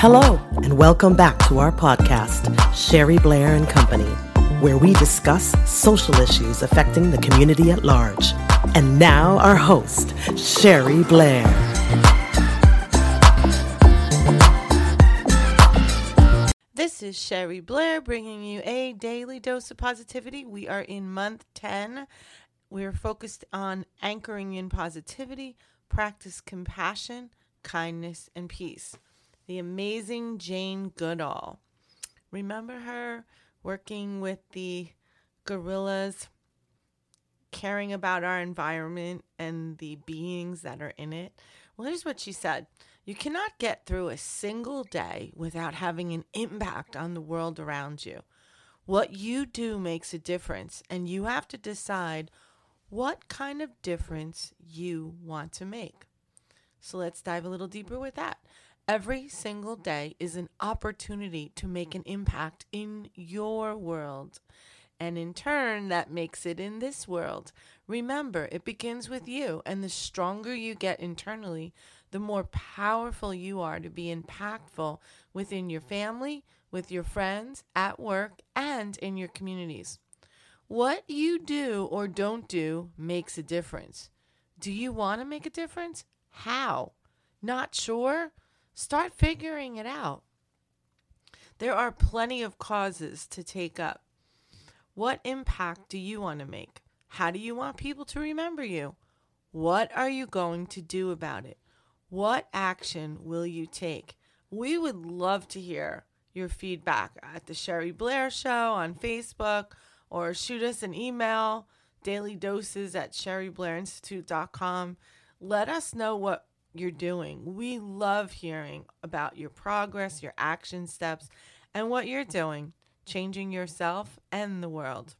Hello, and welcome back to our podcast, Sherry Blair and Company, where we discuss social issues affecting the community at large. And now, our host, Sherry Blair. This is Sherry Blair bringing you a daily dose of positivity. We are in month 10. We're focused on anchoring in positivity, practice compassion, kindness, and peace. The amazing Jane Goodall. Remember her working with the gorillas, caring about our environment and the beings that are in it? Well, here's what she said You cannot get through a single day without having an impact on the world around you. What you do makes a difference, and you have to decide what kind of difference you want to make. So let's dive a little deeper with that. Every single day is an opportunity to make an impact in your world. And in turn, that makes it in this world. Remember, it begins with you. And the stronger you get internally, the more powerful you are to be impactful within your family, with your friends, at work, and in your communities. What you do or don't do makes a difference. Do you want to make a difference? How? Not sure? Start figuring it out. There are plenty of causes to take up. What impact do you want to make? How do you want people to remember you? What are you going to do about it? What action will you take? We would love to hear your feedback at the Sherry Blair Show on Facebook or shoot us an email, daily doses at sherryblairinstitute.com. Let us know what you're doing. We love hearing about your progress, your action steps, and what you're doing, changing yourself and the world.